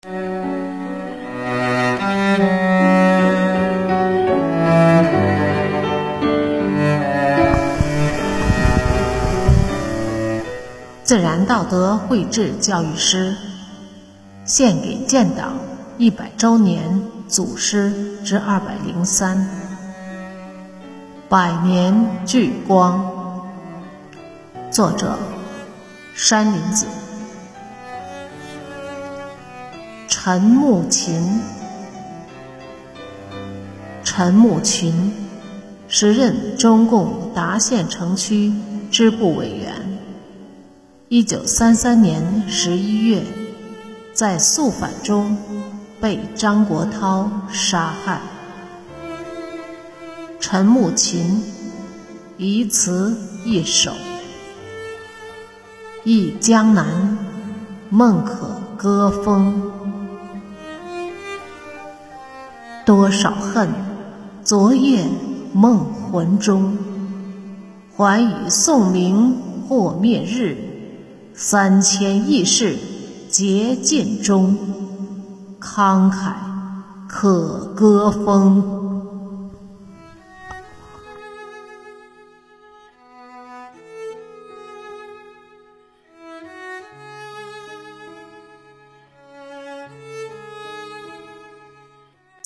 自然道德绘制教育诗，献给建党一百周年祖师之二百零三，百年聚光。作者：山林子。陈木琴，陈木琴，时任中共达县城区支部委员。一九三三年十一月，在肃反中被张国焘杀害。陈木琴遗词一首：忆江南，梦可歌风。多少恨，昨夜梦魂中。还以宋明破灭日。三千义士竭尽忠，慷慨可歌风。